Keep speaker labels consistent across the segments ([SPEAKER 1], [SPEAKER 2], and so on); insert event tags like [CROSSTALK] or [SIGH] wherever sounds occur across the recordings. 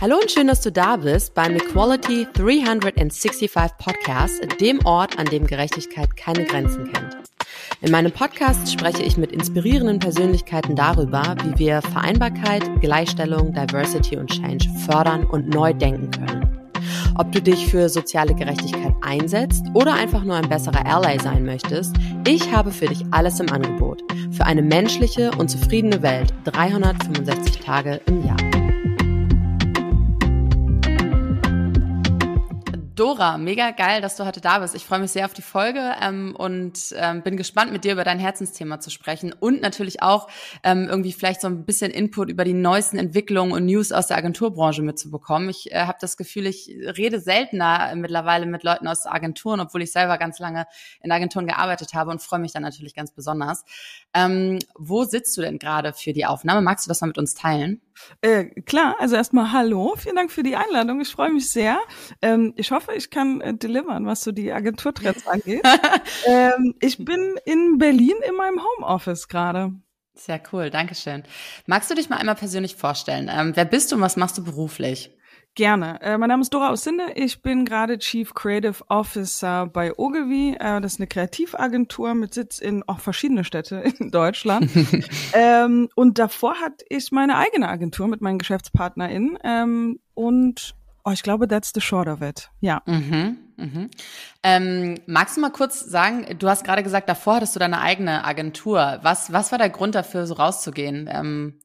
[SPEAKER 1] Hallo und schön, dass du da bist beim Equality 365 Podcast, dem Ort, an dem Gerechtigkeit keine Grenzen kennt. In meinem Podcast spreche ich mit inspirierenden Persönlichkeiten darüber, wie wir Vereinbarkeit, Gleichstellung, Diversity und Change fördern und neu denken können. Ob du dich für soziale Gerechtigkeit einsetzt oder einfach nur ein besserer Ally sein möchtest, ich habe für dich alles im Angebot. Für eine menschliche und zufriedene Welt 365 Tage im Jahr. Dora, mega geil, dass du heute da bist. Ich freue mich sehr auf die Folge ähm, und ähm, bin gespannt, mit dir über dein Herzensthema zu sprechen und natürlich auch ähm, irgendwie vielleicht so ein bisschen Input über die neuesten Entwicklungen und News aus der Agenturbranche mitzubekommen. Ich äh, habe das Gefühl, ich rede seltener mittlerweile mit Leuten aus Agenturen, obwohl ich selber ganz lange in Agenturen gearbeitet habe und freue mich dann natürlich ganz besonders. Ähm, wo sitzt du denn gerade für die Aufnahme? Magst du das mal mit uns teilen?
[SPEAKER 2] Äh, klar, also erstmal hallo, vielen Dank für die Einladung. Ich freue mich sehr. Ähm, ich hoffe, ich kann äh, delivern, was so die Agenturtrends [LAUGHS] angeht. ähm, ich bin in Berlin in meinem Homeoffice gerade.
[SPEAKER 1] Sehr cool, Dankeschön. Magst du dich mal einmal persönlich vorstellen? Ähm, wer bist du und was machst du beruflich?
[SPEAKER 2] Gerne. Äh, mein Name ist Dora Aussinde. Ich bin gerade Chief Creative Officer bei Ogilvy. Äh, das ist eine Kreativagentur mit Sitz in auch verschiedene Städte [LAUGHS] in Deutschland. [LAUGHS] ähm, und davor hatte ich meine eigene Agentur mit meinen GeschäftspartnerInnen. Ähm, und oh, ich glaube, that's the short of it. Ja.
[SPEAKER 1] Mhm, mhm. Ähm, magst du mal kurz sagen, du hast gerade gesagt, davor hattest du deine eigene Agentur. Was, was war der Grund dafür, so rauszugehen? Ähm,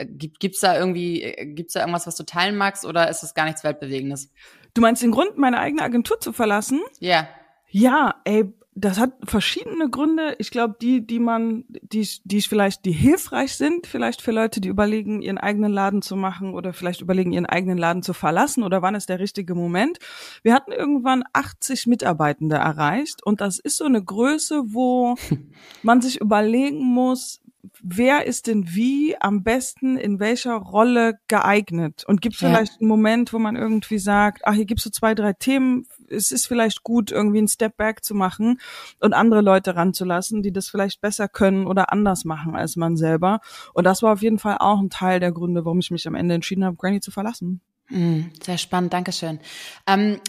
[SPEAKER 1] Gibt, gibt's da irgendwie, äh, gibt's da irgendwas, was du teilen magst oder ist das gar nichts Weltbewegendes?
[SPEAKER 2] Du meinst den Grund, meine eigene Agentur zu verlassen?
[SPEAKER 1] Ja. Yeah.
[SPEAKER 2] Ja, ey, das hat verschiedene Gründe. Ich glaube, die, die man, die, die vielleicht, die hilfreich sind, vielleicht für Leute, die überlegen, ihren eigenen Laden zu machen oder vielleicht überlegen, ihren eigenen Laden zu verlassen oder wann ist der richtige Moment. Wir hatten irgendwann 80 Mitarbeitende erreicht und das ist so eine Größe, wo [LAUGHS] man sich überlegen muss, wer ist denn wie am besten in welcher Rolle geeignet? Und gibt ja. vielleicht einen Moment, wo man irgendwie sagt, ach, hier gibt's so zwei, drei Themen, es ist vielleicht gut, irgendwie einen Step Back zu machen und andere Leute ranzulassen, die das vielleicht besser können oder anders machen als man selber. Und das war auf jeden Fall auch ein Teil der Gründe, warum ich mich am Ende entschieden habe, Granny zu verlassen.
[SPEAKER 1] Mm, sehr spannend, Dankeschön. Ähm,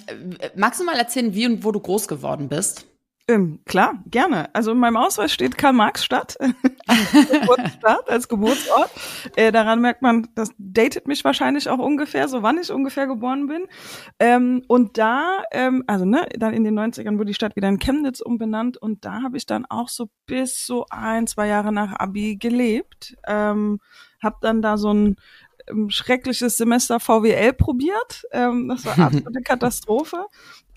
[SPEAKER 1] magst du mal erzählen, wie und wo du groß geworden bist?
[SPEAKER 2] Ähm, klar, gerne. Also in meinem Ausweis steht Karl-Marx-Stadt [LAUGHS] Geburtsstadt als Geburtsort. Äh, daran merkt man, das datet mich wahrscheinlich auch ungefähr, so wann ich ungefähr geboren bin. Ähm, und da, ähm, also ne, dann in den 90ern wurde die Stadt wieder in Chemnitz umbenannt und da habe ich dann auch so bis so ein, zwei Jahre nach Abi gelebt. Ähm, hab dann da so ein ähm, schreckliches Semester VWL probiert. Ähm, das war absolute [LAUGHS] Katastrophe.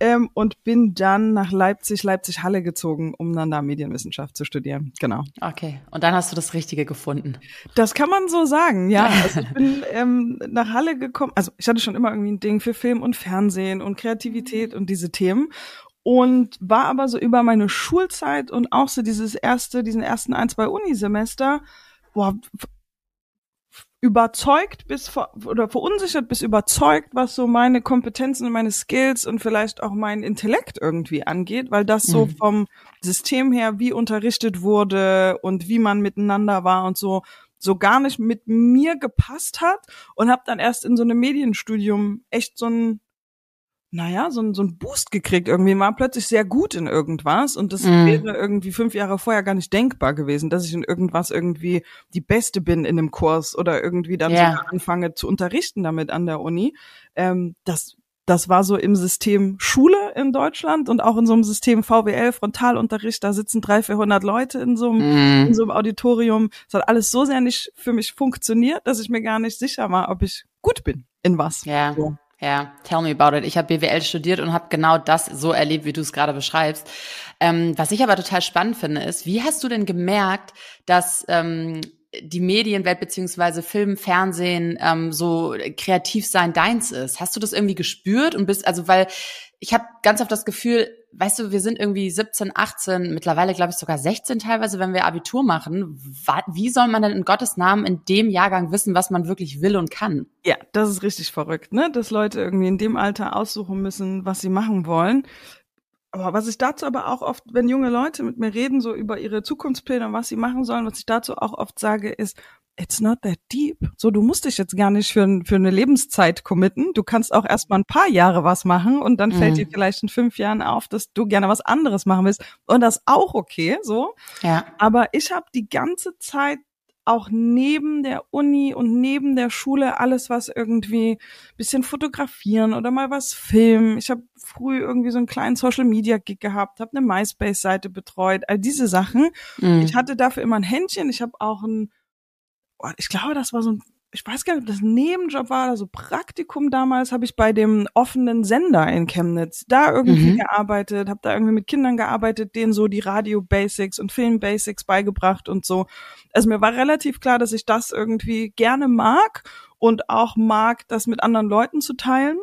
[SPEAKER 2] Ähm, und bin dann nach Leipzig, Leipzig-Halle gezogen, um dann da Medienwissenschaft zu studieren. Genau.
[SPEAKER 1] Okay. Und dann hast du das Richtige gefunden.
[SPEAKER 2] Das kann man so sagen, ja. [LAUGHS] Also ich bin ähm, nach Halle gekommen. Also ich hatte schon immer irgendwie ein Ding für Film und Fernsehen und Kreativität und diese Themen und war aber so über meine Schulzeit und auch so dieses erste, diesen ersten ein, zwei Unisemester, boah, überzeugt bis oder verunsichert bis überzeugt, was so meine Kompetenzen und meine Skills und vielleicht auch mein Intellekt irgendwie angeht, weil das so mhm. vom System her, wie unterrichtet wurde und wie man miteinander war und so, so gar nicht mit mir gepasst hat und habe dann erst in so einem Medienstudium echt so ein naja, so, ein so ein Boost gekriegt irgendwie, war plötzlich sehr gut in irgendwas und das mm. wäre irgendwie fünf Jahre vorher gar nicht denkbar gewesen, dass ich in irgendwas irgendwie die Beste bin in einem Kurs oder irgendwie dann yeah. sogar anfange zu unterrichten damit an der Uni. Ähm, das, das war so im System Schule in Deutschland und auch in so einem System VWL, Frontalunterricht, da sitzen drei, vierhundert Leute in so einem, mm. in so einem Auditorium. Das hat alles so sehr nicht für mich funktioniert, dass ich mir gar nicht sicher war, ob ich gut bin in was.
[SPEAKER 1] Ja. So. Ja, tell me about it. Ich habe BWL studiert und habe genau das so erlebt, wie du es gerade beschreibst. Ähm, was ich aber total spannend finde, ist, wie hast du denn gemerkt, dass ähm, die Medienwelt beziehungsweise Film, Fernsehen ähm, so kreativ sein deins ist? Hast du das irgendwie gespürt und bist also weil ich habe ganz oft das Gefühl, weißt du, wir sind irgendwie 17, 18, mittlerweile glaube ich sogar 16 teilweise, wenn wir Abitur machen. Wie soll man denn in Gottes Namen in dem Jahrgang wissen, was man wirklich will und kann?
[SPEAKER 2] Ja, das ist richtig verrückt, ne? Dass Leute irgendwie in dem Alter aussuchen müssen, was sie machen wollen. Aber was ich dazu aber auch oft, wenn junge Leute mit mir reden, so über ihre Zukunftspläne und was sie machen sollen, was ich dazu auch oft sage, ist, it's not that deep. So, du musst dich jetzt gar nicht für, für eine Lebenszeit committen. Du kannst auch erst mal ein paar Jahre was machen und dann fällt mhm. dir vielleicht in fünf Jahren auf, dass du gerne was anderes machen willst. Und das ist auch okay, so.
[SPEAKER 1] Ja.
[SPEAKER 2] Aber ich habe die ganze Zeit auch neben der Uni und neben der Schule alles, was irgendwie bisschen fotografieren oder mal was filmen. Ich habe früh irgendwie so einen kleinen Social Media Gig gehabt, habe eine MySpace Seite betreut, all diese Sachen. Mhm. Ich hatte dafür immer ein Händchen. Ich habe auch ein, ich glaube, das war so ein ich weiß gar nicht, ob das ein Nebenjob war oder so Praktikum damals, habe ich bei dem offenen Sender in Chemnitz da irgendwie mhm. gearbeitet, habe da irgendwie mit Kindern gearbeitet, denen so die Radio-Basics und Film-Basics beigebracht und so. Also mir war relativ klar, dass ich das irgendwie gerne mag und auch mag, das mit anderen Leuten zu teilen.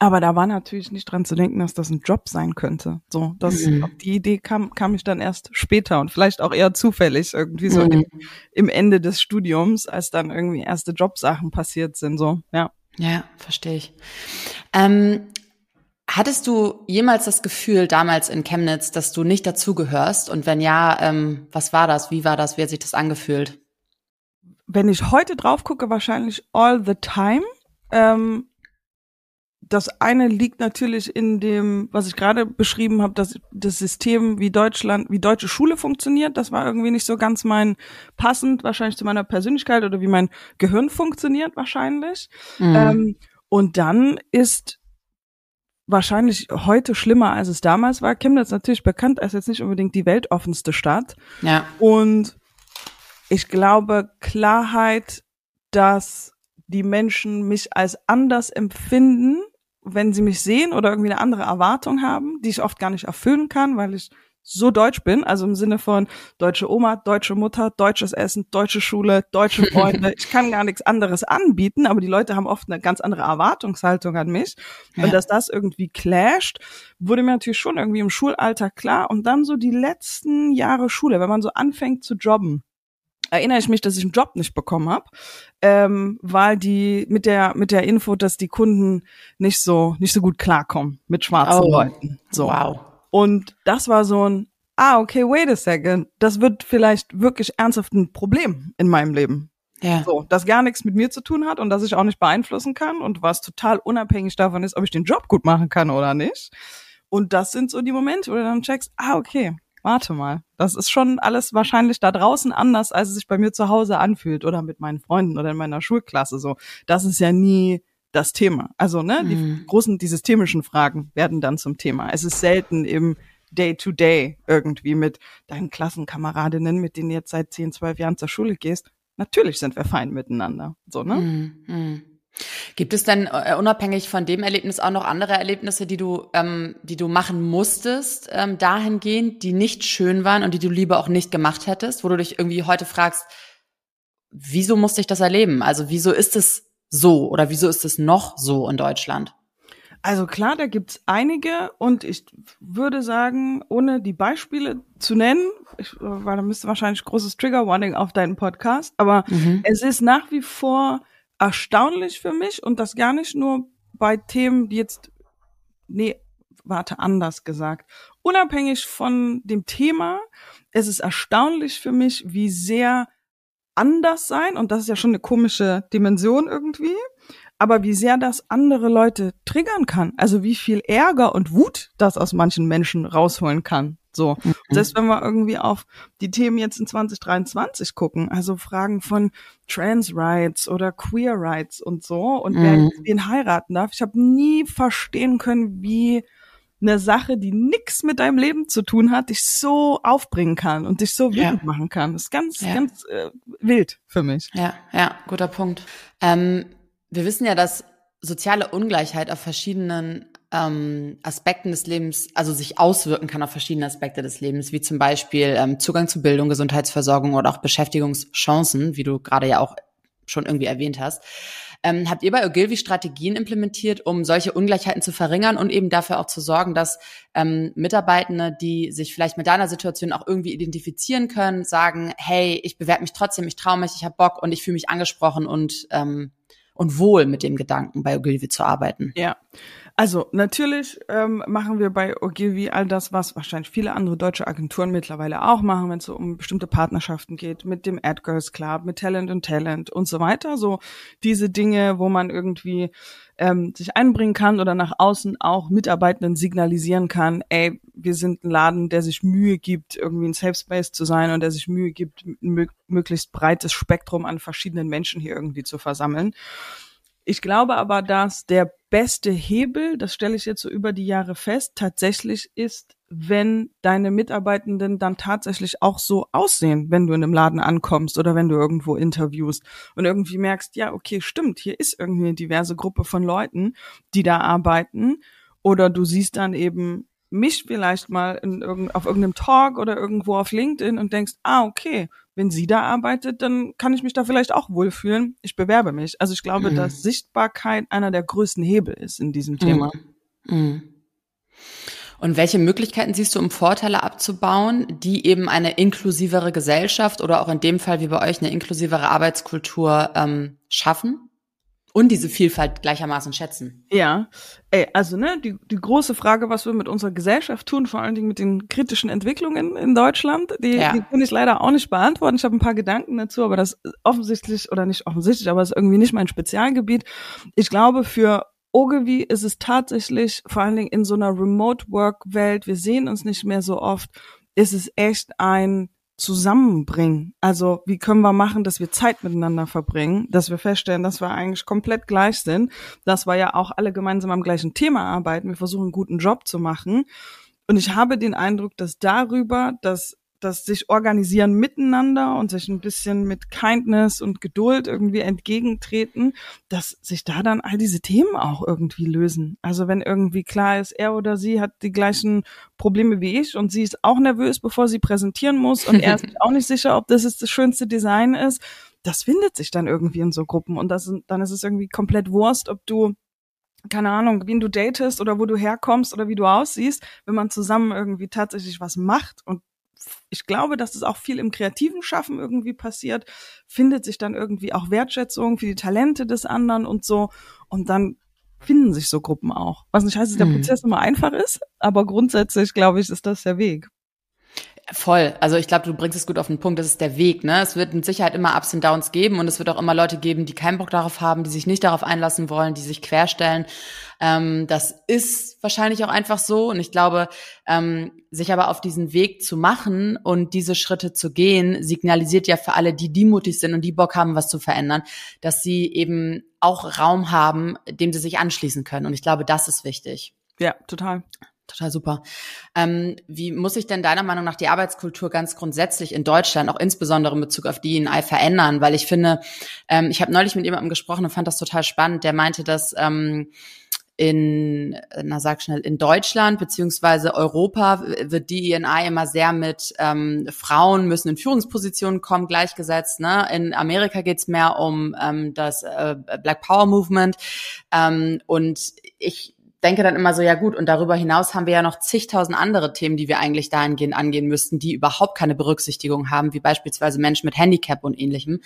[SPEAKER 2] Aber da war natürlich nicht dran zu denken, dass das ein Job sein könnte. So, das, mhm. die Idee kam, kam ich dann erst später und vielleicht auch eher zufällig, irgendwie so mhm. im, im, Ende des Studiums, als dann irgendwie erste Jobsachen passiert sind, so, ja.
[SPEAKER 1] Ja, verstehe ich. Ähm, hattest du jemals das Gefühl damals in Chemnitz, dass du nicht dazugehörst? Und wenn ja, ähm, was war das? Wie war das? Wie hat sich das angefühlt?
[SPEAKER 2] Wenn ich heute drauf gucke, wahrscheinlich all the time. Ähm, das eine liegt natürlich in dem, was ich gerade beschrieben habe, dass das System, wie Deutschland, wie deutsche Schule funktioniert, das war irgendwie nicht so ganz mein passend, wahrscheinlich zu meiner Persönlichkeit oder wie mein Gehirn funktioniert, wahrscheinlich. Mhm. Ähm, und dann ist wahrscheinlich heute schlimmer, als es damals war. Chemnitz natürlich bekannt als jetzt nicht unbedingt die weltoffenste Stadt.
[SPEAKER 1] Ja.
[SPEAKER 2] Und ich glaube, Klarheit, dass die Menschen mich als anders empfinden, wenn sie mich sehen oder irgendwie eine andere Erwartung haben, die ich oft gar nicht erfüllen kann, weil ich so deutsch bin, also im Sinne von deutsche Oma, deutsche Mutter, deutsches Essen, deutsche Schule, deutsche Freunde. [LAUGHS] Ich kann gar nichts anderes anbieten, aber die Leute haben oft eine ganz andere Erwartungshaltung an mich. Ja. Und dass das irgendwie clasht, wurde mir natürlich schon irgendwie im Schulalter klar. Und dann so die letzten Jahre Schule, wenn man so anfängt zu jobben, erinnere ich mich, dass ich einen Job nicht bekommen habe, ähm, weil die mit der mit der Info, dass die Kunden nicht so nicht so gut klarkommen mit schwarzen oh. Leuten. So.
[SPEAKER 1] Wow.
[SPEAKER 2] Und das war so ein ah okay wait a second, das wird vielleicht wirklich ernsthaft ein Problem in meinem Leben.
[SPEAKER 1] Ja.
[SPEAKER 2] So, das gar nichts mit mir zu tun hat und das ich auch nicht beeinflussen kann und was total unabhängig davon ist, ob ich den Job gut machen kann oder nicht. Und das sind so die Momente, wo du dann checkst, ah, okay, warte mal, das ist schon alles wahrscheinlich da draußen anders, als es sich bei mir zu Hause anfühlt oder mit meinen Freunden oder in meiner Schulklasse so. Das ist ja nie das Thema. Also, ne, mhm. die großen, die systemischen Fragen werden dann zum Thema. Es ist selten im Day-to-Day -Day irgendwie mit deinen Klassenkameradinnen, mit denen du jetzt seit 10, 12 Jahren zur Schule gehst. Natürlich sind wir fein miteinander. So, ne?
[SPEAKER 1] Mhm. Gibt es denn äh, unabhängig von dem Erlebnis auch noch andere Erlebnisse, die du, ähm, die du machen musstest, ähm, dahingehend, die nicht schön waren und die du lieber auch nicht gemacht hättest, wo du dich irgendwie heute fragst, wieso musste ich das erleben? Also wieso ist es so oder wieso ist es noch so in Deutschland?
[SPEAKER 2] Also klar, da gibt's einige und ich würde sagen, ohne die Beispiele zu nennen, ich, weil da müsste wahrscheinlich großes Trigger Warning auf deinen Podcast, aber mhm. es ist nach wie vor erstaunlich für mich und das gar nicht nur bei Themen, die jetzt, nee, warte, anders gesagt. Unabhängig von dem Thema, es ist erstaunlich für mich, wie sehr anders sein, und das ist ja schon eine komische Dimension irgendwie, aber wie sehr das andere Leute triggern kann. Also wie viel Ärger und Wut das aus manchen Menschen rausholen kann. So. Mhm. Selbst wenn wir irgendwie auf die Themen jetzt in 2023 gucken, also Fragen von Trans Rights oder Queer Rights und so und mhm. wer wen heiraten darf. Ich habe nie verstehen können, wie eine Sache, die nichts mit deinem Leben zu tun hat, dich so aufbringen kann und dich so wütend ja. machen kann. Das ist ganz, ja. ganz äh, wild für mich.
[SPEAKER 1] Ja, ja, guter Punkt. Ähm, wir wissen ja, dass soziale Ungleichheit auf verschiedenen ähm, Aspekten des Lebens, also sich auswirken kann auf verschiedene Aspekte des Lebens, wie zum Beispiel ähm, Zugang zu Bildung, Gesundheitsversorgung oder auch Beschäftigungschancen, wie du gerade ja auch schon irgendwie erwähnt hast. Ähm, habt ihr bei Ogilvy Strategien implementiert, um solche Ungleichheiten zu verringern und eben dafür auch zu sorgen, dass ähm, Mitarbeitende, die sich vielleicht mit deiner Situation auch irgendwie identifizieren können, sagen, hey, ich bewerbe mich trotzdem, ich traue mich, ich habe Bock und ich fühle mich angesprochen und ähm, und wohl mit dem Gedanken, bei Ogilvy zu arbeiten.
[SPEAKER 2] Ja, Also natürlich ähm, machen wir bei Ogilvy all das, was wahrscheinlich viele andere deutsche Agenturen mittlerweile auch machen, wenn es so um bestimmte Partnerschaften geht, mit dem Ad Girls Club, mit Talent und Talent und so weiter. So diese Dinge, wo man irgendwie ähm, sich einbringen kann oder nach außen auch Mitarbeitenden signalisieren kann, ey, wir sind ein Laden, der sich Mühe gibt, irgendwie ein Safe Space zu sein und der sich Mühe gibt, ein möglichst breites Spektrum an verschiedenen Menschen hier irgendwie zu versammeln. Ich glaube aber, dass der beste Hebel, das stelle ich jetzt so über die Jahre fest, tatsächlich ist, wenn deine Mitarbeitenden dann tatsächlich auch so aussehen, wenn du in einem Laden ankommst oder wenn du irgendwo interviewst und irgendwie merkst, ja, okay, stimmt, hier ist irgendwie eine diverse Gruppe von Leuten, die da arbeiten. Oder du siehst dann eben mich vielleicht mal in irgend, auf irgendeinem Talk oder irgendwo auf LinkedIn und denkst, ah, okay, wenn sie da arbeitet, dann kann ich mich da vielleicht auch wohlfühlen. Ich bewerbe mich. Also ich glaube, mhm. dass Sichtbarkeit einer der größten Hebel ist in diesem Thema. Mhm. mhm.
[SPEAKER 1] Und welche Möglichkeiten siehst du, um Vorteile abzubauen, die eben eine inklusivere Gesellschaft oder auch in dem Fall wie bei euch eine inklusivere Arbeitskultur ähm, schaffen? Und diese Vielfalt gleichermaßen schätzen.
[SPEAKER 2] Ja, ey, also ne, die, die große Frage, was wir mit unserer Gesellschaft tun, vor allen Dingen mit den kritischen Entwicklungen in Deutschland, die, ja. die kann ich leider auch nicht beantworten. Ich habe ein paar Gedanken dazu, aber das ist offensichtlich oder nicht offensichtlich, aber es ist irgendwie nicht mein Spezialgebiet. Ich glaube, für Ogilvy ist es tatsächlich, vor allen Dingen in so einer Remote-Work-Welt, wir sehen uns nicht mehr so oft, ist es echt ein zusammenbringen. Also wie können wir machen, dass wir Zeit miteinander verbringen, dass wir feststellen, dass wir eigentlich komplett gleich sind, dass wir ja auch alle gemeinsam am gleichen Thema arbeiten, wir versuchen einen guten Job zu machen. Und ich habe den Eindruck, dass darüber, dass das sich organisieren miteinander und sich ein bisschen mit Kindness und Geduld irgendwie entgegentreten, dass sich da dann all diese Themen auch irgendwie lösen. Also wenn irgendwie klar ist, er oder sie hat die gleichen Probleme wie ich und sie ist auch nervös, bevor sie präsentieren muss und er ist [LAUGHS] auch nicht sicher, ob das jetzt das schönste Design ist, das findet sich dann irgendwie in so Gruppen und das, dann ist es irgendwie komplett Wurst, ob du keine Ahnung, wen du datest oder wo du herkommst oder wie du aussiehst, wenn man zusammen irgendwie tatsächlich was macht und ich glaube, dass es auch viel im kreativen Schaffen irgendwie passiert, findet sich dann irgendwie auch Wertschätzung für die Talente des anderen und so. Und dann finden sich so Gruppen auch. Was nicht heißt, dass der hm. Prozess immer einfach ist, aber grundsätzlich, glaube ich, ist das der Weg.
[SPEAKER 1] Voll. Also ich glaube, du bringst es gut auf den Punkt. Das ist der Weg. Ne? Es wird mit Sicherheit immer Ups und Downs geben und es wird auch immer Leute geben, die keinen Bock darauf haben, die sich nicht darauf einlassen wollen, die sich querstellen. Ähm, das ist wahrscheinlich auch einfach so. Und ich glaube, ähm, sich aber auf diesen Weg zu machen und diese Schritte zu gehen, signalisiert ja für alle, die mutig sind und die Bock haben, was zu verändern, dass sie eben auch Raum haben, dem sie sich anschließen können. Und ich glaube, das ist wichtig.
[SPEAKER 2] Ja, total.
[SPEAKER 1] Total super. Ähm, wie muss sich denn deiner Meinung nach die Arbeitskultur ganz grundsätzlich in Deutschland, auch insbesondere in Bezug auf die DNI, verändern? Weil ich finde, ähm, ich habe neulich mit jemandem gesprochen und fand das total spannend. Der meinte, dass ähm, in, na sag schnell, in Deutschland beziehungsweise Europa wird die INI immer sehr mit ähm, Frauen müssen in Führungspositionen kommen gleichgesetzt. Ne? In Amerika geht's mehr um ähm, das äh, Black Power Movement ähm, und ich denke dann immer so, ja gut, und darüber hinaus haben wir ja noch zigtausend andere Themen, die wir eigentlich dahingehend angehen müssten, die überhaupt keine Berücksichtigung haben, wie beispielsweise Menschen mit Handicap und ähnlichem.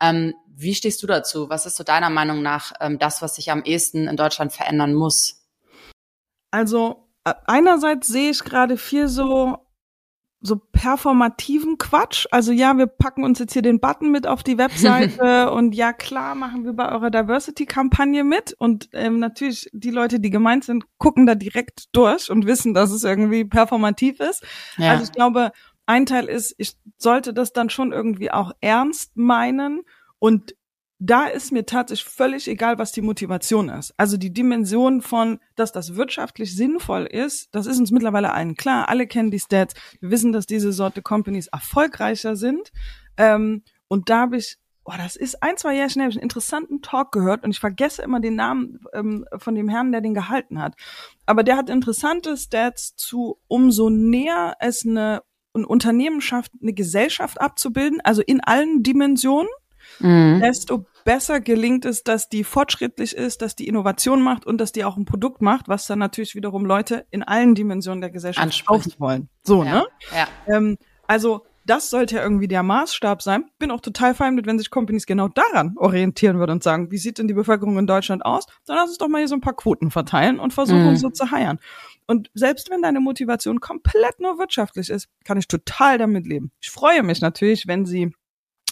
[SPEAKER 1] Ähm, wie stehst du dazu? Was ist so deiner Meinung nach ähm, das, was sich am ehesten in Deutschland verändern muss?
[SPEAKER 2] Also äh, einerseits sehe ich gerade viel so so performativen Quatsch. Also ja, wir packen uns jetzt hier den Button mit auf die Webseite [LAUGHS] und ja, klar machen wir bei eurer Diversity-Kampagne mit. Und ähm, natürlich, die Leute, die gemeint sind, gucken da direkt durch und wissen, dass es irgendwie performativ ist. Ja. Also ich glaube, ein Teil ist, ich sollte das dann schon irgendwie auch ernst meinen und da ist mir tatsächlich völlig egal, was die Motivation ist. Also die Dimension von, dass das wirtschaftlich sinnvoll ist, das ist uns mittlerweile allen klar. Alle kennen die Stats. Wir wissen, dass diese Sorte Companies erfolgreicher sind. Ähm, und da habe ich, boah, das ist ein, zwei Jahre schnell, habe ich einen interessanten Talk gehört und ich vergesse immer den Namen ähm, von dem Herrn, der den gehalten hat. Aber der hat interessante Stats zu, umso näher es eine, ein Unternehmen schafft, eine Gesellschaft abzubilden, also in allen Dimensionen, mhm. desto besser gelingt es, dass die fortschrittlich ist, dass die Innovation macht und dass die auch ein Produkt macht, was dann natürlich wiederum Leute in allen Dimensionen der Gesellschaft kaufen wollen. So,
[SPEAKER 1] ja.
[SPEAKER 2] ne?
[SPEAKER 1] Ja.
[SPEAKER 2] Ähm, also das sollte ja irgendwie der Maßstab sein. Bin auch total fein mit, wenn sich Companies genau daran orientieren würden und sagen, wie sieht denn die Bevölkerung in Deutschland aus? Dann lass uns doch mal hier so ein paar Quoten verteilen und versuchen, mhm. so zu heiern. Und selbst wenn deine Motivation komplett nur wirtschaftlich ist, kann ich total damit leben. Ich freue mich natürlich, wenn sie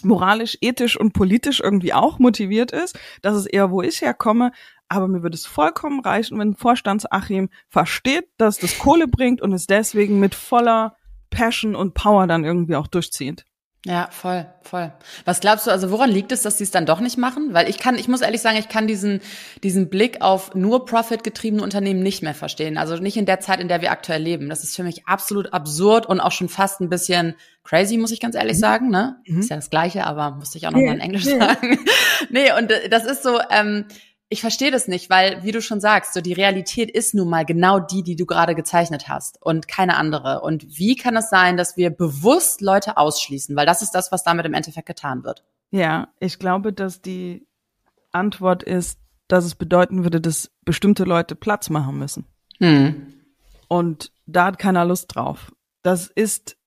[SPEAKER 2] moralisch, ethisch und politisch irgendwie auch motiviert ist. Das ist eher, wo ich herkomme. Aber mir würde es vollkommen reichen, wenn Vorstandsachim versteht, dass das Kohle bringt und es deswegen mit voller Passion und Power dann irgendwie auch durchzieht.
[SPEAKER 1] Ja, voll, voll. Was glaubst du, also woran liegt es, dass sie es dann doch nicht machen? Weil ich kann, ich muss ehrlich sagen, ich kann diesen, diesen Blick auf nur profitgetriebene Unternehmen nicht mehr verstehen. Also nicht in der Zeit, in der wir aktuell leben. Das ist für mich absolut absurd und auch schon fast ein bisschen crazy, muss ich ganz ehrlich mhm. sagen, ne? Mhm. Ist ja das Gleiche, aber musste ich auch nochmal nee, in Englisch nee. sagen. [LAUGHS] nee, und äh, das ist so, ähm, ich verstehe das nicht, weil, wie du schon sagst, so die Realität ist nun mal genau die, die du gerade gezeichnet hast und keine andere. Und wie kann es sein, dass wir bewusst Leute ausschließen? Weil das ist das, was damit im Endeffekt getan wird.
[SPEAKER 2] Ja, ich glaube, dass die Antwort ist, dass es bedeuten würde, dass bestimmte Leute Platz machen müssen. Hm. Und da hat keiner Lust drauf. Das ist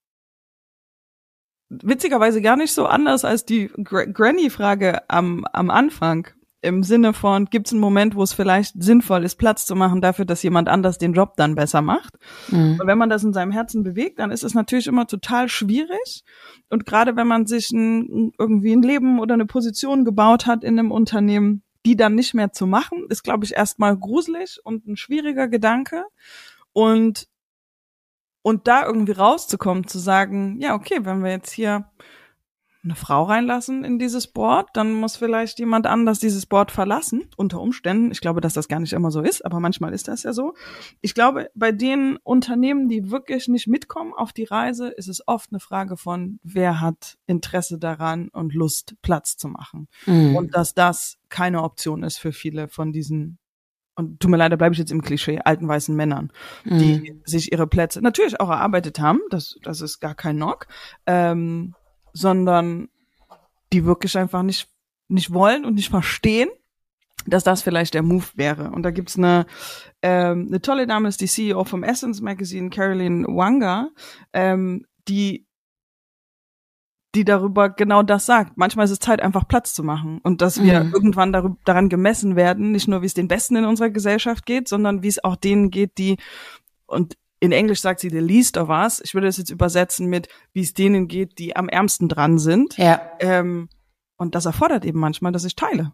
[SPEAKER 2] witzigerweise gar nicht so anders als die Gr Granny-Frage am, am Anfang im Sinne von, gibt es einen Moment, wo es vielleicht sinnvoll ist, Platz zu machen dafür, dass jemand anders den Job dann besser macht. Mhm. Und wenn man das in seinem Herzen bewegt, dann ist es natürlich immer total schwierig. Und gerade wenn man sich ein, irgendwie ein Leben oder eine Position gebaut hat in einem Unternehmen, die dann nicht mehr zu machen, ist, glaube ich, erstmal gruselig und ein schwieriger Gedanke. Und, und da irgendwie rauszukommen, zu sagen, ja, okay, wenn wir jetzt hier eine Frau reinlassen in dieses Board, dann muss vielleicht jemand anders dieses Board verlassen, unter Umständen. Ich glaube, dass das gar nicht immer so ist, aber manchmal ist das ja so. Ich glaube, bei den Unternehmen, die wirklich nicht mitkommen auf die Reise, ist es oft eine Frage von, wer hat Interesse daran und Lust, Platz zu machen. Mhm. Und dass das keine Option ist für viele von diesen und tut mir leid, da bleibe ich jetzt im Klischee, alten weißen Männern, die mhm. sich ihre Plätze natürlich auch erarbeitet haben, das, das ist gar kein Knock, ähm, sondern die wirklich einfach nicht, nicht wollen und nicht verstehen, dass das vielleicht der Move wäre. Und da gibt's eine, ähm, eine tolle Dame, ist die CEO vom Essence Magazine, Caroline Wanga, ähm, die die darüber genau das sagt. Manchmal ist es Zeit, einfach Platz zu machen und dass wir mhm. irgendwann darüber, daran gemessen werden, nicht nur wie es den Besten in unserer Gesellschaft geht, sondern wie es auch denen geht, die und in Englisch sagt sie the least of us. Ich würde das jetzt übersetzen mit, wie es denen geht, die am ärmsten dran sind.
[SPEAKER 1] Ja.
[SPEAKER 2] Ähm, und das erfordert eben manchmal, dass ich teile.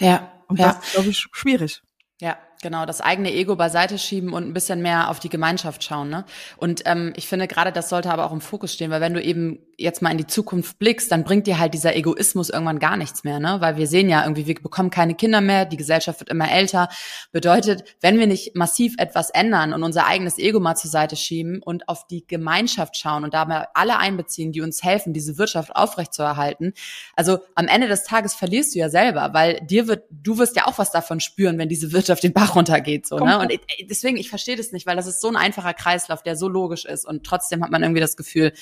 [SPEAKER 1] Ja.
[SPEAKER 2] Und
[SPEAKER 1] ja.
[SPEAKER 2] das ist, glaube ich, schwierig.
[SPEAKER 1] Ja, genau, das eigene Ego beiseite schieben und ein bisschen mehr auf die Gemeinschaft schauen. Ne? Und ähm, ich finde gerade, das sollte aber auch im Fokus stehen, weil wenn du eben jetzt mal in die Zukunft blickst, dann bringt dir halt dieser Egoismus irgendwann gar nichts mehr, ne? Weil wir sehen ja irgendwie, wir bekommen keine Kinder mehr, die Gesellschaft wird immer älter. Bedeutet, wenn wir nicht massiv etwas ändern und unser eigenes Ego mal zur Seite schieben und auf die Gemeinschaft schauen und dabei alle einbeziehen, die uns helfen, diese Wirtschaft aufrechtzuerhalten, also am Ende des Tages verlierst du ja selber, weil dir wird, du wirst ja auch was davon spüren, wenn diese Wirtschaft den Bach runtergeht, so, ne? Und ich, deswegen, ich verstehe das nicht, weil das ist so ein einfacher Kreislauf, der so logisch ist und trotzdem hat man irgendwie das Gefühl,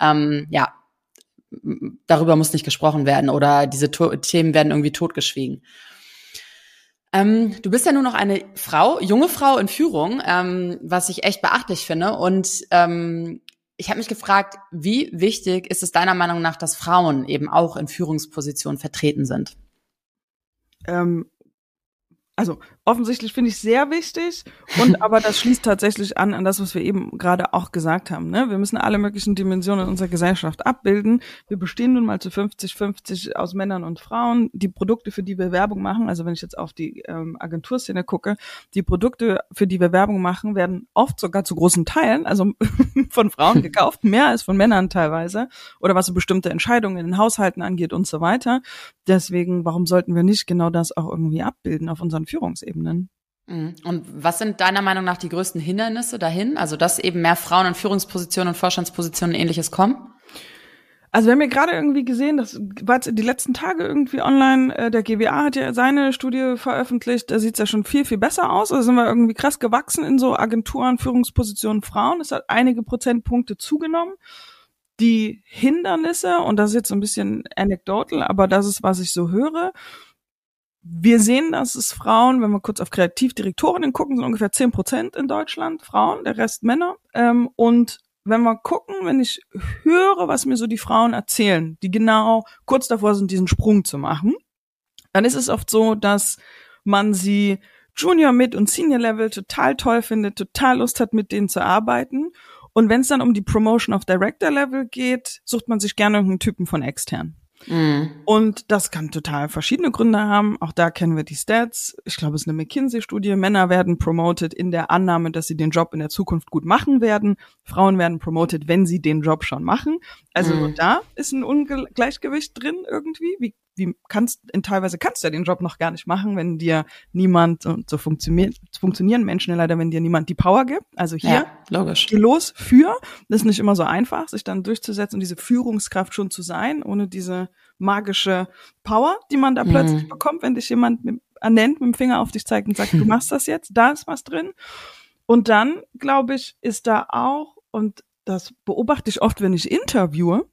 [SPEAKER 1] ähm, ja, darüber muss nicht gesprochen werden oder diese to Themen werden irgendwie totgeschwiegen. Ähm, du bist ja nur noch eine Frau, junge Frau in Führung, ähm, was ich echt beachtlich finde. Und ähm, ich habe mich gefragt, wie wichtig ist es deiner Meinung nach, dass Frauen eben auch in Führungspositionen vertreten sind?
[SPEAKER 2] Ähm, also offensichtlich finde ich sehr wichtig und [LAUGHS] aber das schließt tatsächlich an an das, was wir eben gerade auch gesagt haben. Ne? Wir müssen alle möglichen Dimensionen unserer Gesellschaft abbilden. Wir bestehen nun mal zu 50-50 aus Männern und Frauen. Die Produkte, für die wir Werbung machen, also wenn ich jetzt auf die ähm, Agenturszene gucke, die Produkte, für die wir Werbung machen, werden oft sogar zu großen Teilen, also [LAUGHS] von Frauen [LAUGHS] gekauft, mehr als von Männern teilweise, oder was so bestimmte Entscheidungen in den Haushalten angeht und so weiter. Deswegen, warum sollten wir nicht genau das auch irgendwie abbilden auf unseren Führungsebenen.
[SPEAKER 1] Mhm. Und was sind deiner Meinung nach die größten Hindernisse dahin? Also, dass eben mehr Frauen in Führungspositionen und Vorstandspositionen und ähnliches kommen?
[SPEAKER 2] Also wir haben ja gerade irgendwie gesehen, das war jetzt die letzten Tage irgendwie online, äh, der GWA hat ja seine Studie veröffentlicht, da sieht's ja schon viel, viel besser aus. Also sind wir irgendwie krass gewachsen in so Agenturen, Führungspositionen Frauen. Es hat einige Prozentpunkte zugenommen. Die Hindernisse, und das ist jetzt so ein bisschen anecdotal, aber das ist, was ich so höre, wir sehen, dass es Frauen, wenn wir kurz auf Kreativdirektorinnen gucken, sind ungefähr zehn Prozent in Deutschland Frauen, der Rest Männer. Ähm, und wenn wir gucken, wenn ich höre, was mir so die Frauen erzählen, die genau kurz davor sind, diesen Sprung zu machen, dann ist es oft so, dass man sie Junior, Mid und Senior Level total toll findet, total Lust hat, mit denen zu arbeiten. Und wenn es dann um die Promotion auf Director Level geht, sucht man sich gerne irgendeinen Typen von extern. Mhm. Und das kann total verschiedene Gründe haben. Auch da kennen wir die Stats. Ich glaube, es ist eine McKinsey-Studie. Männer werden promoted in der Annahme, dass sie den Job in der Zukunft gut machen werden. Frauen werden promoted, wenn sie den Job schon machen. Also mhm. da ist ein Ungleichgewicht drin irgendwie. Wie wie kannst, in teilweise kannst du ja den Job noch gar nicht machen, wenn dir niemand, und so funktioniert, funktionieren Menschen ja leider, wenn dir niemand die Power gibt. Also hier, ja,
[SPEAKER 1] logisch.
[SPEAKER 2] geh los für. Das ist nicht immer so einfach, sich dann durchzusetzen und diese Führungskraft schon zu sein, ohne diese magische Power, die man da mhm. plötzlich bekommt, wenn dich jemand mit, ernennt, mit dem Finger auf dich zeigt und sagt, du machst das jetzt, da ist was drin. Und dann, glaube ich, ist da auch, und das beobachte ich oft, wenn ich interviewe,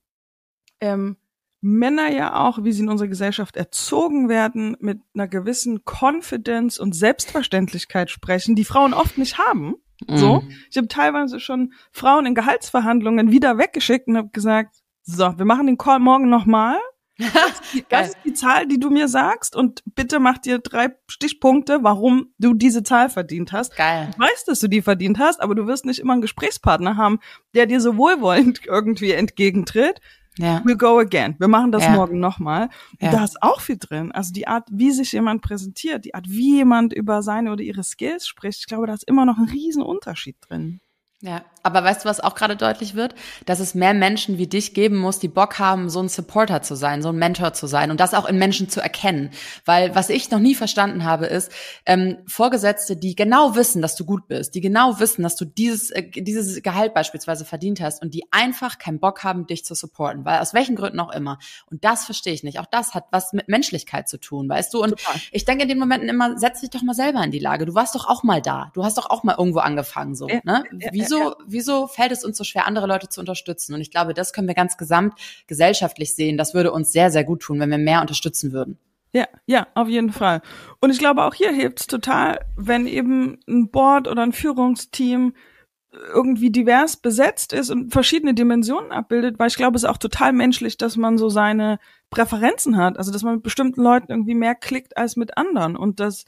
[SPEAKER 2] ähm, Männer ja auch, wie sie in unserer Gesellschaft erzogen werden, mit einer gewissen Confidence und Selbstverständlichkeit sprechen, die Frauen oft nicht haben. Mhm. So, ich habe teilweise schon Frauen in Gehaltsverhandlungen wieder weggeschickt und habe gesagt, so, wir machen den Call morgen nochmal. [LAUGHS] Das ist die Zahl, die du mir sagst und bitte mach dir drei Stichpunkte, warum du diese Zahl verdient hast.
[SPEAKER 1] Geil.
[SPEAKER 2] Du weißt, dass du die verdient hast, aber du wirst nicht immer einen Gesprächspartner haben, der dir so wohlwollend [LAUGHS] irgendwie entgegentritt, ja. We'll go again. Wir machen das ja. morgen nochmal. Ja. Da ist auch viel drin. Also die Art, wie sich jemand präsentiert, die Art, wie jemand über seine oder ihre Skills spricht. Ich glaube, da ist immer noch ein Riesenunterschied drin.
[SPEAKER 1] Ja, aber weißt du, was auch gerade deutlich wird? Dass es mehr Menschen wie dich geben muss, die Bock haben, so ein Supporter zu sein, so ein Mentor zu sein und das auch in Menschen zu erkennen. Weil was ich noch nie verstanden habe, ist ähm, Vorgesetzte, die genau wissen, dass du gut bist, die genau wissen, dass du dieses, äh, dieses Gehalt beispielsweise verdient hast und die einfach keinen Bock haben, dich zu supporten, weil aus welchen Gründen auch immer. Und das verstehe ich nicht. Auch das hat was mit Menschlichkeit zu tun, weißt du? Und Total. ich denke in den Momenten immer, setz dich doch mal selber in die Lage. Du warst doch auch mal da. Du hast doch auch mal irgendwo angefangen, so. Ja, ne? Ja, Wieso? wieso, wieso fällt es uns so schwer, andere Leute zu unterstützen? Und ich glaube, das können wir ganz gesamt gesellschaftlich sehen. Das würde uns sehr, sehr gut tun, wenn wir mehr unterstützen würden.
[SPEAKER 2] Ja, ja, auf jeden Fall. Und ich glaube, auch hier hilft es total, wenn eben ein Board oder ein Führungsteam irgendwie divers besetzt ist und verschiedene Dimensionen abbildet, weil ich glaube, es ist auch total menschlich, dass man so seine Präferenzen hat, also dass man mit bestimmten Leuten irgendwie mehr klickt als mit anderen und dass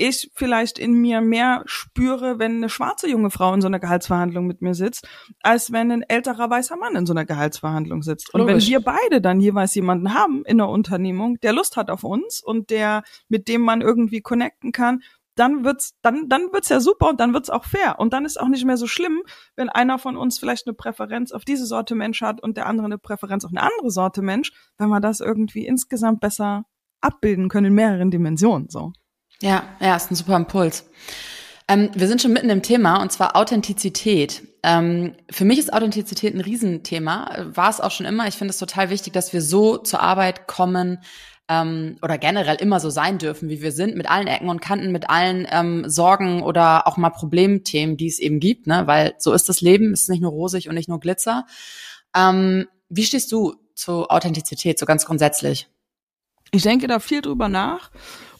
[SPEAKER 2] ich vielleicht in mir mehr spüre, wenn eine schwarze junge Frau in so einer Gehaltsverhandlung mit mir sitzt, als wenn ein älterer weißer Mann in so einer Gehaltsverhandlung sitzt. Und Logisch. wenn wir beide dann jeweils jemanden haben in der Unternehmung, der Lust hat auf uns und der, mit dem man irgendwie connecten kann, dann wird's, dann, dann wird's ja super und dann wird's auch fair. Und dann ist auch nicht mehr so schlimm, wenn einer von uns vielleicht eine Präferenz auf diese Sorte Mensch hat und der andere eine Präferenz auf eine andere Sorte Mensch, wenn wir das irgendwie insgesamt besser abbilden können in mehreren Dimensionen, so.
[SPEAKER 1] Ja, ja, ist ein super Impuls. Ähm, wir sind schon mitten im Thema und zwar Authentizität. Ähm, für mich ist Authentizität ein Riesenthema, war es auch schon immer. Ich finde es total wichtig, dass wir so zur Arbeit kommen ähm, oder generell immer so sein dürfen, wie wir sind, mit allen Ecken und Kanten, mit allen ähm, Sorgen oder auch mal Problemthemen, die es eben gibt, ne? Weil so ist das Leben, es ist nicht nur rosig und nicht nur Glitzer. Ähm, wie stehst du zu Authentizität, so ganz grundsätzlich?
[SPEAKER 2] Ich denke da viel drüber nach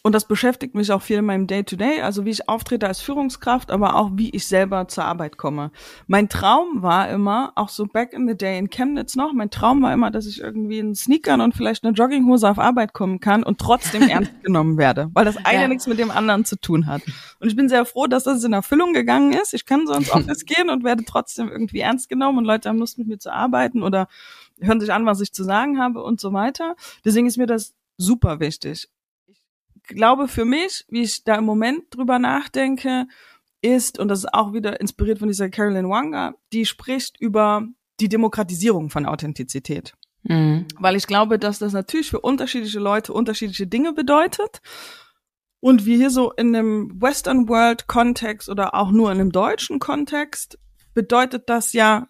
[SPEAKER 2] und das beschäftigt mich auch viel in meinem Day-to-Day, -Day, also wie ich auftrete als Führungskraft, aber auch wie ich selber zur Arbeit komme. Mein Traum war immer, auch so back in the day in Chemnitz noch, mein Traum war immer, dass ich irgendwie in Sneakern und vielleicht eine Jogginghose auf Arbeit kommen kann und trotzdem [LAUGHS] ernst genommen werde, weil das eine ja. nichts mit dem anderen zu tun hat. Und ich bin sehr froh, dass das in Erfüllung gegangen ist. Ich kann so ins Office gehen und werde trotzdem irgendwie ernst genommen und Leute haben Lust mit mir zu arbeiten oder hören sich an, was ich zu sagen habe und so weiter. Deswegen ist mir das super wichtig glaube für mich, wie ich da im Moment drüber nachdenke, ist, und das ist auch wieder inspiriert von dieser Carolyn Wanga, die spricht über die Demokratisierung von Authentizität. Mhm. Weil ich glaube, dass das natürlich für unterschiedliche Leute unterschiedliche Dinge bedeutet. Und wir hier so in einem Western World Kontext oder auch nur in einem deutschen Kontext bedeutet das ja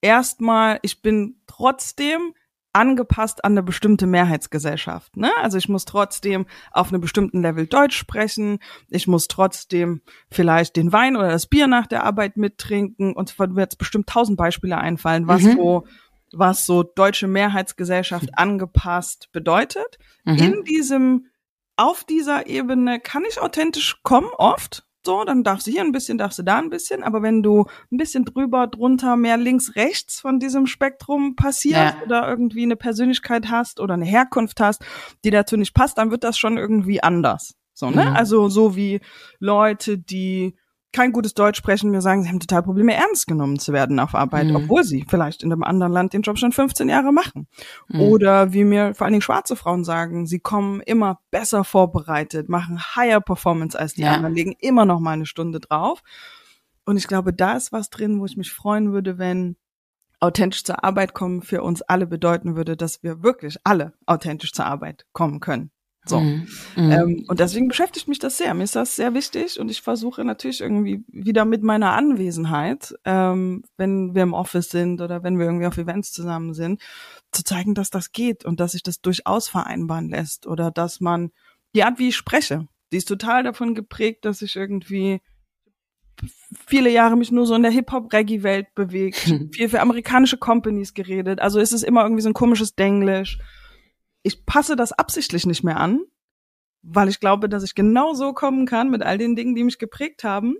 [SPEAKER 2] erstmal, ich bin trotzdem angepasst an eine bestimmte Mehrheitsgesellschaft. Ne? Also ich muss trotzdem auf einem bestimmten Level Deutsch sprechen, ich muss trotzdem vielleicht den Wein oder das Bier nach der Arbeit mittrinken und es wird jetzt bestimmt tausend Beispiele einfallen, was mhm. so was so deutsche Mehrheitsgesellschaft angepasst bedeutet. Mhm. In diesem auf dieser Ebene kann ich authentisch kommen, oft, so, dann darfst du hier ein bisschen, darfst du da ein bisschen, aber wenn du ein bisschen drüber, drunter, mehr links, rechts von diesem Spektrum passierst ja. oder irgendwie eine Persönlichkeit hast oder eine Herkunft hast, die dazu nicht passt, dann wird das schon irgendwie anders. So, ne? Mhm. Also so wie Leute, die kein gutes Deutsch sprechen, mir sagen, sie haben total Probleme, ernst genommen zu werden auf Arbeit, mhm. obwohl sie vielleicht in einem anderen Land den Job schon 15 Jahre machen. Mhm. Oder wie mir vor allen Dingen schwarze Frauen sagen, sie kommen immer besser vorbereitet, machen higher Performance als die ja. anderen, legen immer noch mal eine Stunde drauf. Und ich glaube, da ist was drin, wo ich mich freuen würde, wenn authentisch zur Arbeit kommen für uns alle bedeuten würde, dass wir wirklich alle authentisch zur Arbeit kommen können. So. Mhm. mhm. Ähm, und deswegen beschäftigt mich das sehr. Mir ist das sehr wichtig und ich versuche natürlich irgendwie wieder mit meiner Anwesenheit, ähm, wenn wir im Office sind oder wenn wir irgendwie auf Events zusammen sind, zu zeigen, dass das geht und dass sich das durchaus vereinbaren lässt oder dass man die Art, wie ich spreche, die ist total davon geprägt, dass ich irgendwie viele Jahre mich nur so in der Hip-Hop-Reggae-Welt bewegt, [LAUGHS] viel für amerikanische Companies geredet. Also ist es immer irgendwie so ein komisches Denglisch ich passe das absichtlich nicht mehr an, weil ich glaube, dass ich genau so kommen kann mit all den Dingen, die mich geprägt haben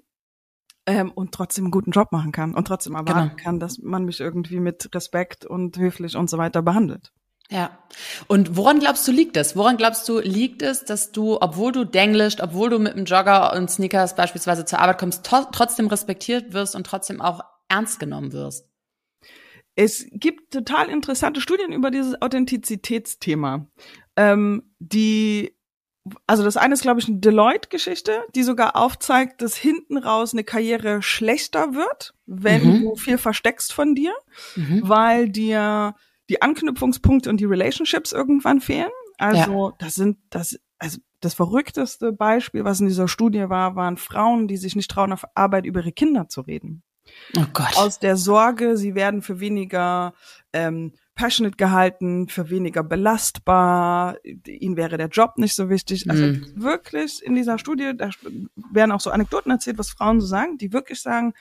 [SPEAKER 2] ähm, und trotzdem einen guten Job machen kann und trotzdem erwarten genau. kann, dass man mich irgendwie mit Respekt und höflich und so weiter behandelt.
[SPEAKER 1] Ja. Und woran glaubst du liegt es? Woran glaubst du liegt es, dass du, obwohl du denglischt, obwohl du mit einem Jogger und Sneakers beispielsweise zur Arbeit kommst, trotzdem respektiert wirst und trotzdem auch ernst genommen wirst?
[SPEAKER 2] Es gibt total interessante Studien über dieses Authentizitätsthema, ähm, die also das eine ist, glaube ich, eine Deloitte-Geschichte, die sogar aufzeigt, dass hinten raus eine Karriere schlechter wird, wenn mhm. du viel versteckst von dir, mhm. weil dir die Anknüpfungspunkte und die Relationships irgendwann fehlen. Also ja. das sind das also das verrückteste Beispiel, was in dieser Studie war, waren Frauen, die sich nicht trauen, auf Arbeit über ihre Kinder zu reden.
[SPEAKER 1] Oh Gott.
[SPEAKER 2] Aus der Sorge, sie werden für weniger ähm, passionate gehalten, für weniger belastbar, ihnen wäre der Job nicht so wichtig. Also mm. wirklich in dieser Studie, da werden auch so Anekdoten erzählt, was Frauen so sagen, die wirklich sagen,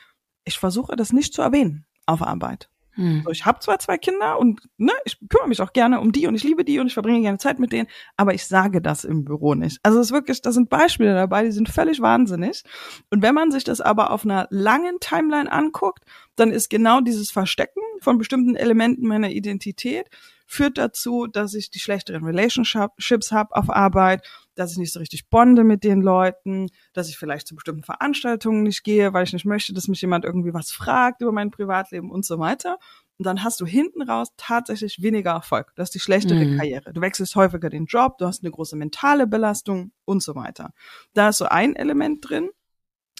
[SPEAKER 2] ich versuche das nicht zu erwähnen auf Arbeit. Hm. So, ich habe zwar zwei Kinder und ne, ich kümmere mich auch gerne um die und ich liebe die und ich verbringe gerne Zeit mit denen, aber ich sage das im Büro nicht. Also es ist wirklich, da sind Beispiele dabei, die sind völlig wahnsinnig. Und wenn man sich das aber auf einer langen Timeline anguckt, dann ist genau dieses Verstecken von bestimmten Elementen meiner Identität führt dazu, dass ich die schlechteren Relationships habe auf Arbeit, dass ich nicht so richtig bonde mit den Leuten, dass ich vielleicht zu bestimmten Veranstaltungen nicht gehe, weil ich nicht möchte, dass mich jemand irgendwie was fragt über mein Privatleben und so weiter. Und dann hast du hinten raus tatsächlich weniger Erfolg. Das ist die schlechtere mhm. Karriere. Du wechselst häufiger den Job, du hast eine große mentale Belastung und so weiter. Da ist so ein Element drin.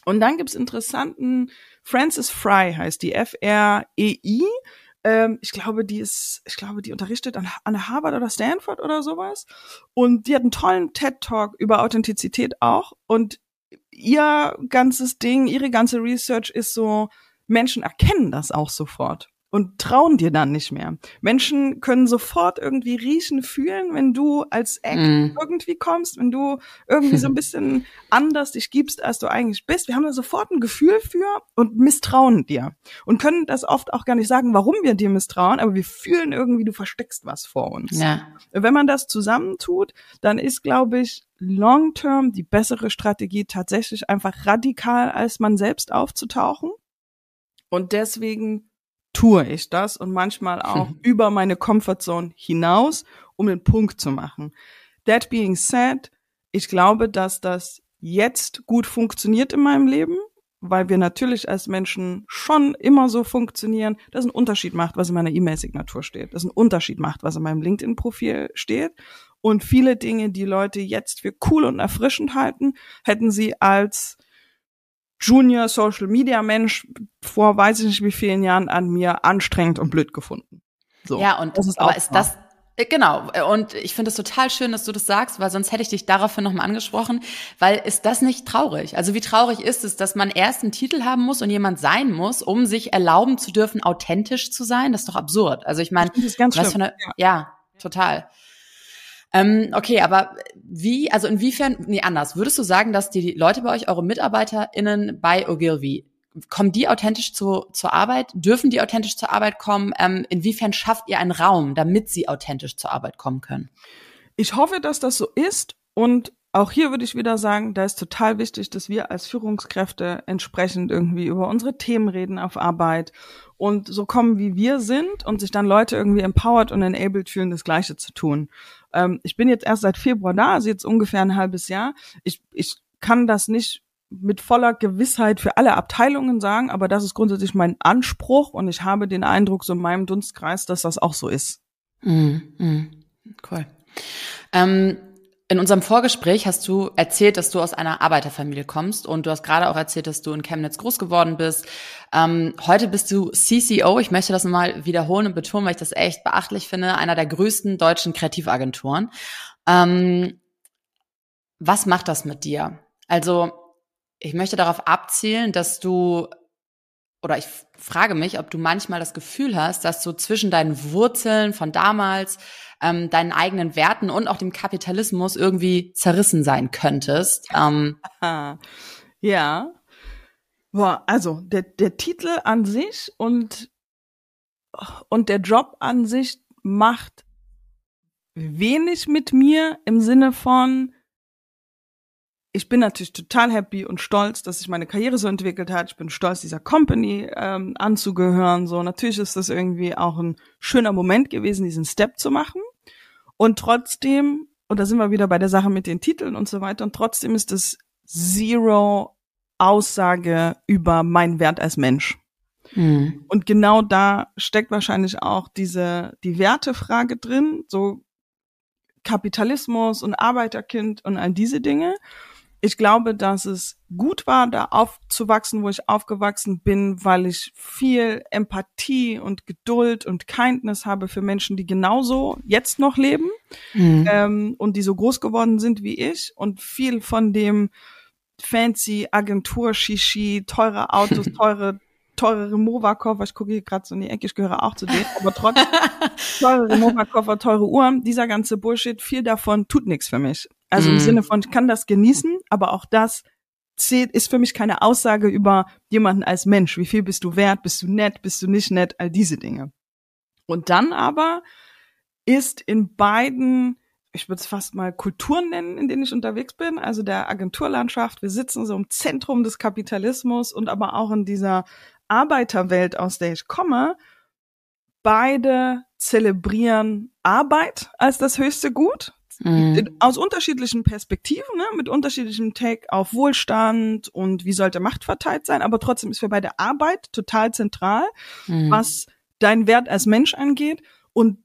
[SPEAKER 2] Und dann gibt's interessanten, Francis Fry heißt die, F-R-E-I. Ähm, ich glaube, die ist, ich glaube, die unterrichtet an, an Harvard oder Stanford oder sowas. Und die hat einen tollen TED-Talk über Authentizität auch. Und ihr ganzes Ding, ihre ganze Research ist so, Menschen erkennen das auch sofort und trauen dir dann nicht mehr. Menschen können sofort irgendwie riechen, fühlen, wenn du als Eck mm. irgendwie kommst, wenn du irgendwie so ein [LAUGHS] bisschen anders dich gibst, als du eigentlich bist. Wir haben da sofort ein Gefühl für und misstrauen dir und können das oft auch gar nicht sagen, warum wir dir misstrauen, aber wir fühlen irgendwie, du versteckst was vor uns. Ja. Wenn man das zusammentut, dann ist, glaube ich, long term die bessere Strategie tatsächlich einfach radikal als man selbst aufzutauchen. Und deswegen tue ich das und manchmal auch mhm. über meine Comfortzone hinaus, um den Punkt zu machen. That being said, ich glaube, dass das jetzt gut funktioniert in meinem Leben, weil wir natürlich als Menschen schon immer so funktionieren, dass ein Unterschied macht, was in meiner E-Mail-Signatur steht, dass ein Unterschied macht, was in meinem LinkedIn-Profil steht. Und viele Dinge, die Leute jetzt für cool und erfrischend halten, hätten sie als Junior Social Media Mensch vor weiß ich nicht wie vielen Jahren an mir anstrengend und blöd gefunden.
[SPEAKER 1] So. Ja, und das ist aber ist das äh, Genau, und ich finde es total schön, dass du das sagst, weil sonst hätte ich dich daraufhin nochmal angesprochen, weil ist das nicht traurig? Also wie traurig ist es, dass man erst einen Titel haben muss und jemand sein muss, um sich erlauben zu dürfen, authentisch zu sein? Das ist doch absurd. Also ich meine, schlimm. eine, ja. ja, total. Ähm, okay, aber wie, also inwiefern, nee, anders, würdest du sagen, dass die Leute bei euch, eure MitarbeiterInnen bei Ogilvy, kommen die authentisch zu, zur Arbeit? Dürfen die authentisch zur Arbeit kommen? Ähm, inwiefern schafft ihr einen Raum, damit sie authentisch zur Arbeit kommen können?
[SPEAKER 2] Ich hoffe, dass das so ist und auch hier würde ich wieder sagen, da ist total wichtig, dass wir als Führungskräfte entsprechend irgendwie über unsere Themen reden auf Arbeit und so kommen, wie wir sind und sich dann Leute irgendwie empowered und enabled fühlen, das Gleiche zu tun. Ähm, ich bin jetzt erst seit Februar da, also jetzt ungefähr ein halbes Jahr. Ich, ich kann das nicht mit voller Gewissheit für alle Abteilungen sagen, aber das ist grundsätzlich mein Anspruch und ich habe den Eindruck so in meinem Dunstkreis, dass das auch so ist.
[SPEAKER 1] Mm, mm, cool. Ähm, in unserem Vorgespräch hast du erzählt, dass du aus einer Arbeiterfamilie kommst und du hast gerade auch erzählt, dass du in Chemnitz groß geworden bist. Ähm, heute bist du CCO. Ich möchte das nochmal wiederholen und betonen, weil ich das echt beachtlich finde. Einer der größten deutschen Kreativagenturen. Ähm, was macht das mit dir? Also, ich möchte darauf abzielen, dass du oder ich frage mich, ob du manchmal das Gefühl hast, dass du zwischen deinen Wurzeln von damals ähm, deinen eigenen Werten und auch dem Kapitalismus irgendwie zerrissen sein könntest. Ähm, [LAUGHS]
[SPEAKER 2] ja. Boah, also der, der Titel an sich und, und der Job an sich macht wenig mit mir im Sinne von, ich bin natürlich total happy und stolz, dass sich meine Karriere so entwickelt hat. Ich bin stolz, dieser Company ähm, anzugehören. So, natürlich ist das irgendwie auch ein schöner Moment gewesen, diesen Step zu machen. Und trotzdem, und da sind wir wieder bei der Sache mit den Titeln und so weiter, und trotzdem ist es Zero Aussage über meinen Wert als Mensch. Mhm. Und genau da steckt wahrscheinlich auch diese, die Wertefrage drin, so Kapitalismus und Arbeiterkind und all diese Dinge ich glaube, dass es gut war, da aufzuwachsen, wo ich aufgewachsen bin, weil ich viel Empathie und Geduld und Kindness habe für Menschen, die genauso jetzt noch leben mhm. ähm, und die so groß geworden sind wie ich und viel von dem fancy Agentur-Shishi, teure Autos, [LAUGHS] teure teure Remover-Koffer, ich gucke hier gerade so in die Ecke, ich gehöre auch zu denen, aber trotzdem [LAUGHS] teure Remover-Koffer, teure Uhren, dieser ganze Bullshit, viel davon tut nichts für mich. Also im mhm. Sinne von, ich kann das genießen, aber auch das zählt, ist für mich keine Aussage über jemanden als Mensch. Wie viel bist du wert? Bist du nett? Bist du nicht nett? All diese Dinge. Und dann aber ist in beiden, ich würde es fast mal Kulturen nennen, in denen ich unterwegs bin, also der Agenturlandschaft. Wir sitzen so im Zentrum des Kapitalismus und aber auch in dieser Arbeiterwelt, aus der ich komme. Beide zelebrieren Arbeit als das höchste Gut Mhm. Aus unterschiedlichen Perspektiven, ne, mit unterschiedlichem Take auf Wohlstand und wie sollte Macht verteilt sein, aber trotzdem ist für beide Arbeit total zentral, mhm. was deinen Wert als Mensch angeht und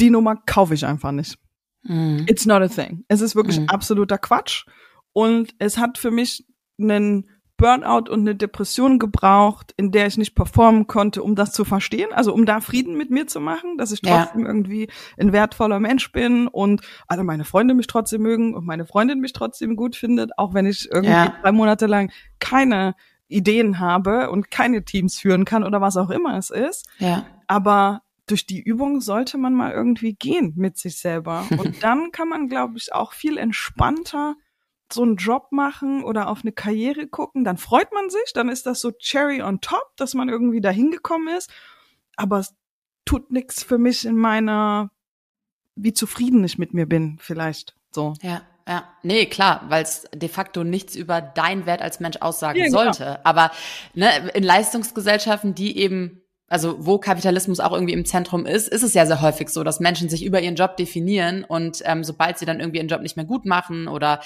[SPEAKER 2] die Nummer kaufe ich einfach nicht. Mhm. It's not a thing. Es ist wirklich mhm. absoluter Quatsch und es hat für mich einen Burnout und eine Depression gebraucht, in der ich nicht performen konnte, um das zu verstehen, also um da Frieden mit mir zu machen, dass ich trotzdem ja. irgendwie ein wertvoller Mensch bin und alle meine Freunde mich trotzdem mögen und meine Freundin mich trotzdem gut findet, auch wenn ich irgendwie ja. drei Monate lang keine Ideen habe und keine Teams führen kann oder was auch immer es ist. Ja. Aber durch die Übung sollte man mal irgendwie gehen mit sich selber. [LAUGHS] Und dann kann man, glaube ich, auch viel entspannter so einen Job machen oder auf eine Karriere gucken, dann freut man sich, dann ist das so Cherry on top, dass man irgendwie da hingekommen ist. Aber es tut nichts für mich in meiner, wie zufrieden ich mit mir bin, vielleicht so.
[SPEAKER 1] Ja. Ja, nee, klar, weil es de facto nichts über deinen Wert als Mensch aussagen ja, genau. sollte. Genau. Aber ne, in Leistungsgesellschaften, die eben also wo Kapitalismus auch irgendwie im Zentrum ist, ist es ja sehr häufig so, dass Menschen sich über ihren Job definieren und ähm, sobald sie dann irgendwie ihren Job nicht mehr gut machen oder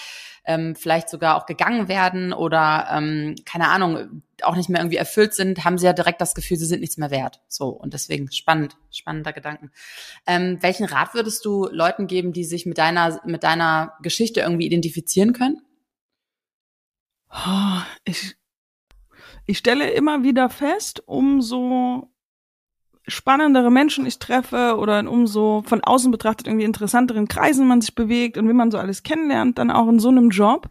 [SPEAKER 1] ähm, vielleicht sogar auch gegangen werden oder ähm, keine Ahnung auch nicht mehr irgendwie erfüllt sind, haben sie ja direkt das Gefühl, sie sind nichts mehr wert. So und deswegen spannend, spannender Gedanken. Ähm, welchen Rat würdest du Leuten geben, die sich mit deiner mit deiner Geschichte irgendwie identifizieren können?
[SPEAKER 2] Oh, ich ich stelle immer wieder fest, umso spannendere Menschen ich treffe oder in umso von außen betrachtet irgendwie interessanteren Kreisen man sich bewegt und wie man so alles kennenlernt, dann auch in so einem Job,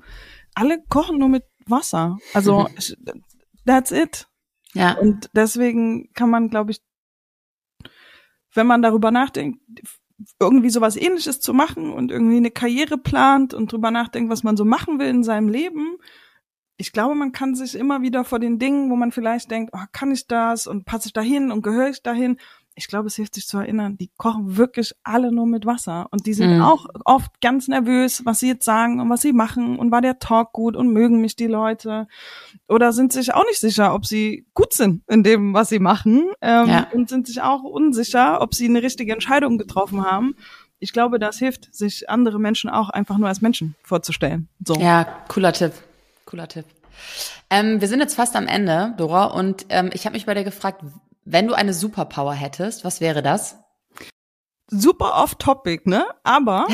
[SPEAKER 2] alle kochen nur mit Wasser. Also [LAUGHS] that's it. Ja. Und deswegen kann man, glaube ich, wenn man darüber nachdenkt, irgendwie sowas ähnliches zu machen und irgendwie eine Karriere plant und drüber nachdenkt, was man so machen will in seinem Leben, ich glaube, man kann sich immer wieder vor den Dingen, wo man vielleicht denkt, oh, kann ich das und passe ich dahin und gehöre ich dahin, ich glaube, es hilft sich zu erinnern, die kochen wirklich alle nur mit Wasser und die sind mhm. auch oft ganz nervös, was sie jetzt sagen und was sie machen und war der Talk gut und mögen mich die Leute oder sind sich auch nicht sicher, ob sie gut sind in dem, was sie machen ähm, ja. und sind sich auch unsicher, ob sie eine richtige Entscheidung getroffen haben. Ich glaube, das hilft, sich andere Menschen auch einfach nur als Menschen vorzustellen. So.
[SPEAKER 1] Ja, cooler Tipp, cooler Tipp. Ähm, wir sind jetzt fast am Ende, Dora, und ähm, ich habe mich bei dir gefragt, wenn du eine Superpower hättest, was wäre das?
[SPEAKER 2] Super off-topic, ne? Aber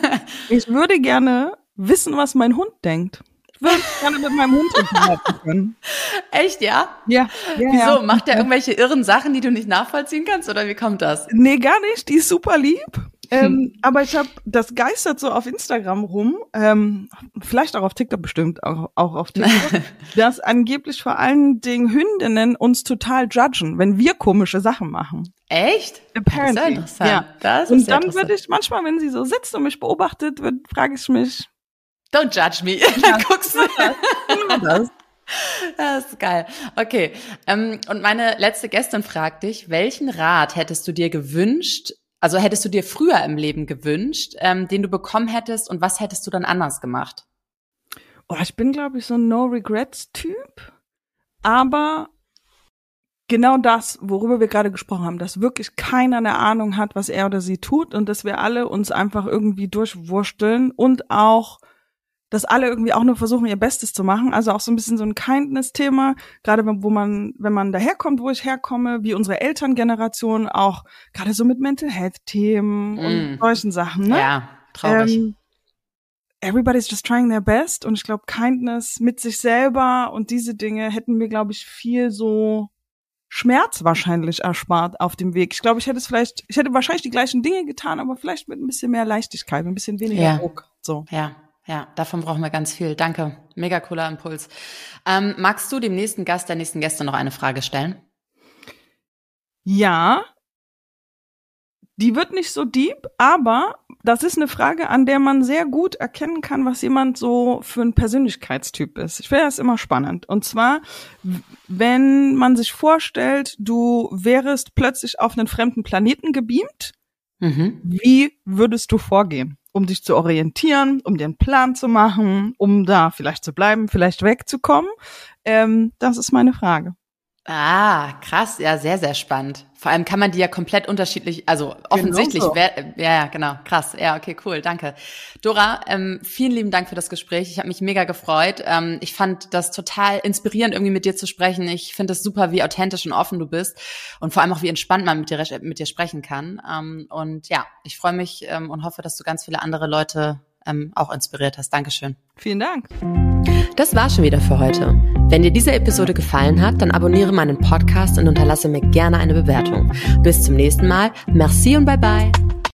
[SPEAKER 2] [LAUGHS] ich würde gerne wissen, was mein Hund denkt. Ich würde gerne mit meinem Hund unterhalten können. [LAUGHS]
[SPEAKER 1] Echt, ja?
[SPEAKER 2] Ja. ja
[SPEAKER 1] Wieso? Ja. Macht der irgendwelche irren Sachen, die du nicht nachvollziehen kannst? Oder wie kommt das?
[SPEAKER 2] Nee, gar nicht. Die ist super lieb. Ähm, [LAUGHS] aber ich habe, das geistert so auf Instagram rum, ähm, vielleicht auch auf TikTok bestimmt, auch, auch auf TikTok, [LAUGHS] dass angeblich vor allen Dingen Hündinnen uns total judgen, wenn wir komische Sachen machen.
[SPEAKER 1] Echt?
[SPEAKER 2] Apparently. Das ist
[SPEAKER 1] interessant. Ja. Das
[SPEAKER 2] und dann würde ich manchmal, wenn sie so sitzt und mich beobachtet, frage ich mich.
[SPEAKER 1] Don't judge me. [LAUGHS] dann guckst du. Das. Das ist geil. Okay. Ähm, und meine letzte Gästin fragt dich, welchen Rat hättest du dir gewünscht, also hättest du dir früher im Leben gewünscht, ähm, den du bekommen hättest und was hättest du dann anders gemacht?
[SPEAKER 2] Oh, ich bin, glaube ich, so ein No-Regrets-Typ. Aber genau das, worüber wir gerade gesprochen haben, dass wirklich keiner eine Ahnung hat, was er oder sie tut und dass wir alle uns einfach irgendwie durchwursteln und auch dass alle irgendwie auch nur versuchen, ihr Bestes zu machen. Also auch so ein bisschen so ein Kindness-Thema, gerade wo man, wenn man daherkommt, wo ich herkomme, wie unsere Elterngeneration, auch gerade so mit Mental Health-Themen mm. und solchen Sachen. Ne?
[SPEAKER 1] Ja, traurig. Ähm,
[SPEAKER 2] everybody's just trying their best und ich glaube, Kindness mit sich selber und diese Dinge hätten mir, glaube ich, viel so Schmerz wahrscheinlich erspart auf dem Weg. Ich glaube, ich hätte es vielleicht, ich hätte wahrscheinlich die gleichen Dinge getan, aber vielleicht mit ein bisschen mehr Leichtigkeit, ein bisschen weniger
[SPEAKER 1] ja.
[SPEAKER 2] Druck. So.
[SPEAKER 1] Ja, ja, davon brauchen wir ganz viel. Danke. Mega cooler Impuls. Ähm, magst du dem nächsten Gast, der nächsten Gäste noch eine Frage stellen?
[SPEAKER 2] Ja. Die wird nicht so deep, aber das ist eine Frage, an der man sehr gut erkennen kann, was jemand so für ein Persönlichkeitstyp ist. Ich finde das immer spannend. Und zwar, wenn man sich vorstellt, du wärest plötzlich auf einen fremden Planeten gebeamt, mhm. wie würdest du vorgehen? Um dich zu orientieren, um dir einen Plan zu machen, um da vielleicht zu bleiben, vielleicht wegzukommen? Ähm, das ist meine Frage.
[SPEAKER 1] Ah, krass, ja, sehr, sehr spannend. Vor allem kann man die ja komplett unterschiedlich, also offensichtlich, genau so. wer, ja, ja, genau, krass, ja, okay, cool, danke. Dora, ähm, vielen lieben Dank für das Gespräch. Ich habe mich mega gefreut. Ähm, ich fand das total inspirierend, irgendwie mit dir zu sprechen. Ich finde es super, wie authentisch und offen du bist und vor allem auch, wie entspannt man mit dir, mit dir sprechen kann. Ähm, und ja, ich freue mich ähm, und hoffe, dass du ganz viele andere Leute ähm, auch inspiriert hast. Dankeschön.
[SPEAKER 2] Vielen Dank.
[SPEAKER 1] Das war schon wieder für heute. Wenn dir diese Episode gefallen hat, dann abonniere meinen Podcast und unterlasse mir gerne eine Bewertung. Bis zum nächsten Mal. Merci und bye bye.